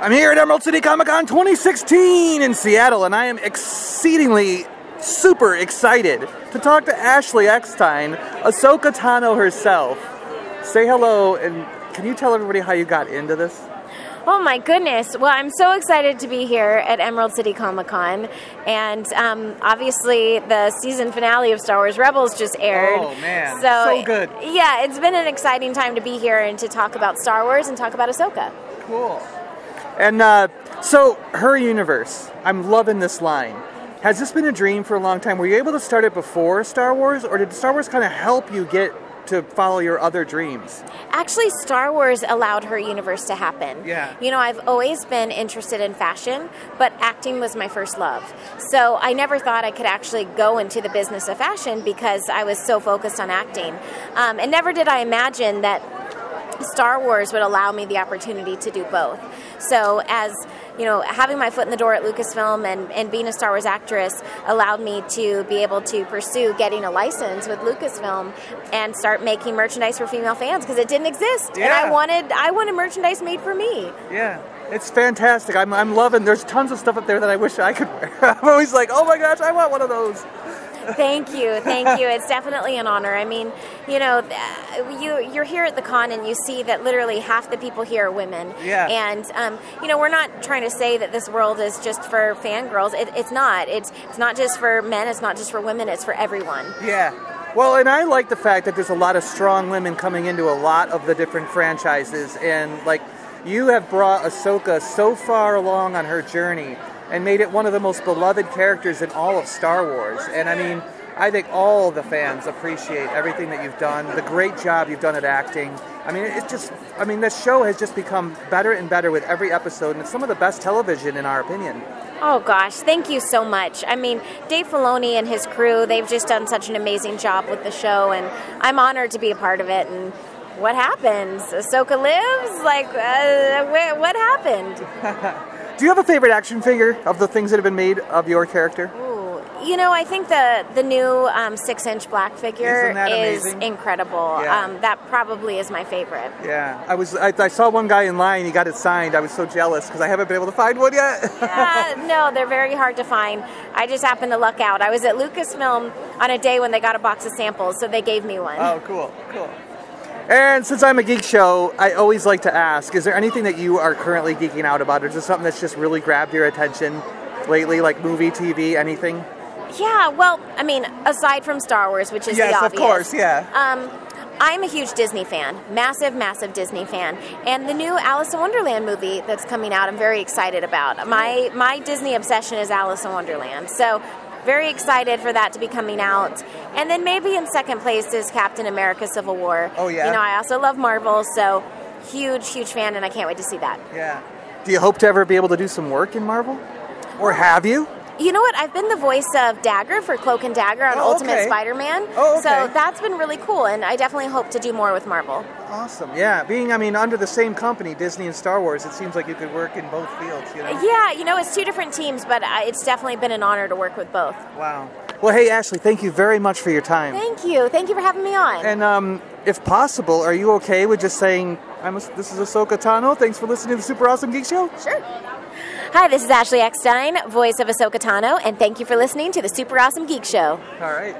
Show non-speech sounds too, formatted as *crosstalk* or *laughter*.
I'm here at Emerald City Comic Con 2016 in Seattle, and I am exceedingly super excited to talk to Ashley Eckstein, Ahsoka Tano herself. Say hello, and can you tell everybody how you got into this? Oh my goodness. Well, I'm so excited to be here at Emerald City Comic Con. And um, obviously, the season finale of Star Wars Rebels just aired. Oh, man. So, so good. Yeah, it's been an exciting time to be here and to talk about Star Wars and talk about Ahsoka. Cool. And uh, so, her universe, I'm loving this line. Has this been a dream for a long time? Were you able to start it before Star Wars, or did Star Wars kind of help you get to follow your other dreams? Actually, Star Wars allowed her universe to happen. Yeah. You know, I've always been interested in fashion, but acting was my first love. So I never thought I could actually go into the business of fashion because I was so focused on acting. Um, and never did I imagine that Star Wars would allow me the opportunity to do both. So as you know, having my foot in the door at Lucasfilm and, and being a Star Wars actress allowed me to be able to pursue getting a license with Lucasfilm and start making merchandise for female fans because it didn't exist. Yeah. And I wanted I wanted merchandise made for me. Yeah. It's fantastic. I'm, I'm loving. There's tons of stuff up there that I wish I could *laughs* wear. I'm always like, oh my gosh, I want one of those. Thank you, thank you. It's definitely an honor. I mean, you know, you you're here at the con and you see that literally half the people here are women. Yeah. And um, you know, we're not trying to say that this world is just for fangirls. It, it's not. It's it's not just for men. It's not just for women. It's for everyone. Yeah. Well, and I like the fact that there's a lot of strong women coming into a lot of the different franchises, and like you have brought Ahsoka so far along on her journey and made it one of the most beloved characters in all of Star Wars. And I mean, I think all the fans appreciate everything that you've done, the great job you've done at acting. I mean, it's just, I mean, this show has just become better and better with every episode, and it's some of the best television, in our opinion. Oh gosh, thank you so much. I mean, Dave Filoni and his crew, they've just done such an amazing job with the show, and I'm honored to be a part of it. And what happens? Ahsoka lives? Like, uh, what happened? *laughs* Do you have a favorite action figure of the things that have been made of your character? Ooh, you know, I think the the new um, six inch black figure is incredible. Yeah. Um, that probably is my favorite. Yeah, I was. I, I, saw one guy in line. He got it signed. I was so jealous because I haven't been able to find one yet. *laughs* yeah, no, they're very hard to find. I just happened to luck out. I was at Lucasfilm on a day when they got a box of samples, so they gave me one. Oh, cool, cool. And since I'm a geek show, I always like to ask is there anything that you are currently geeking out about? Or is there something that's just really grabbed your attention lately, like movie, TV, anything? Yeah, well, I mean, aside from Star Wars, which is yes, the obvious. of course, yeah. Um, I'm a huge Disney fan, massive, massive Disney fan, and the new Alice in Wonderland movie that's coming out, I'm very excited about. My my Disney obsession is Alice in Wonderland, so very excited for that to be coming out. And then maybe in second place is Captain America Civil War. Oh, yeah. You know, I also love Marvel, so huge, huge fan, and I can't wait to see that. Yeah. Do you hope to ever be able to do some work in Marvel? Or have you? You know what? I've been the voice of Dagger for Cloak and Dagger on oh, Ultimate okay. Spider-Man. Oh, okay. So that's been really cool, and I definitely hope to do more with Marvel. Awesome. Yeah, being I mean under the same company, Disney and Star Wars, it seems like you could work in both fields. You know? Yeah, you know, it's two different teams, but uh, it's definitely been an honor to work with both. Wow. Well, hey Ashley, thank you very much for your time. Thank you. Thank you for having me on. And um, if possible, are you okay with just saying, "I'm a, this is Ahsoka Tano. Thanks for listening to the Super Awesome Geek Show." Sure. Hi, this is Ashley Eckstein, voice of Ahsoka Tano, and thank you for listening to the Super Awesome Geek Show. All right.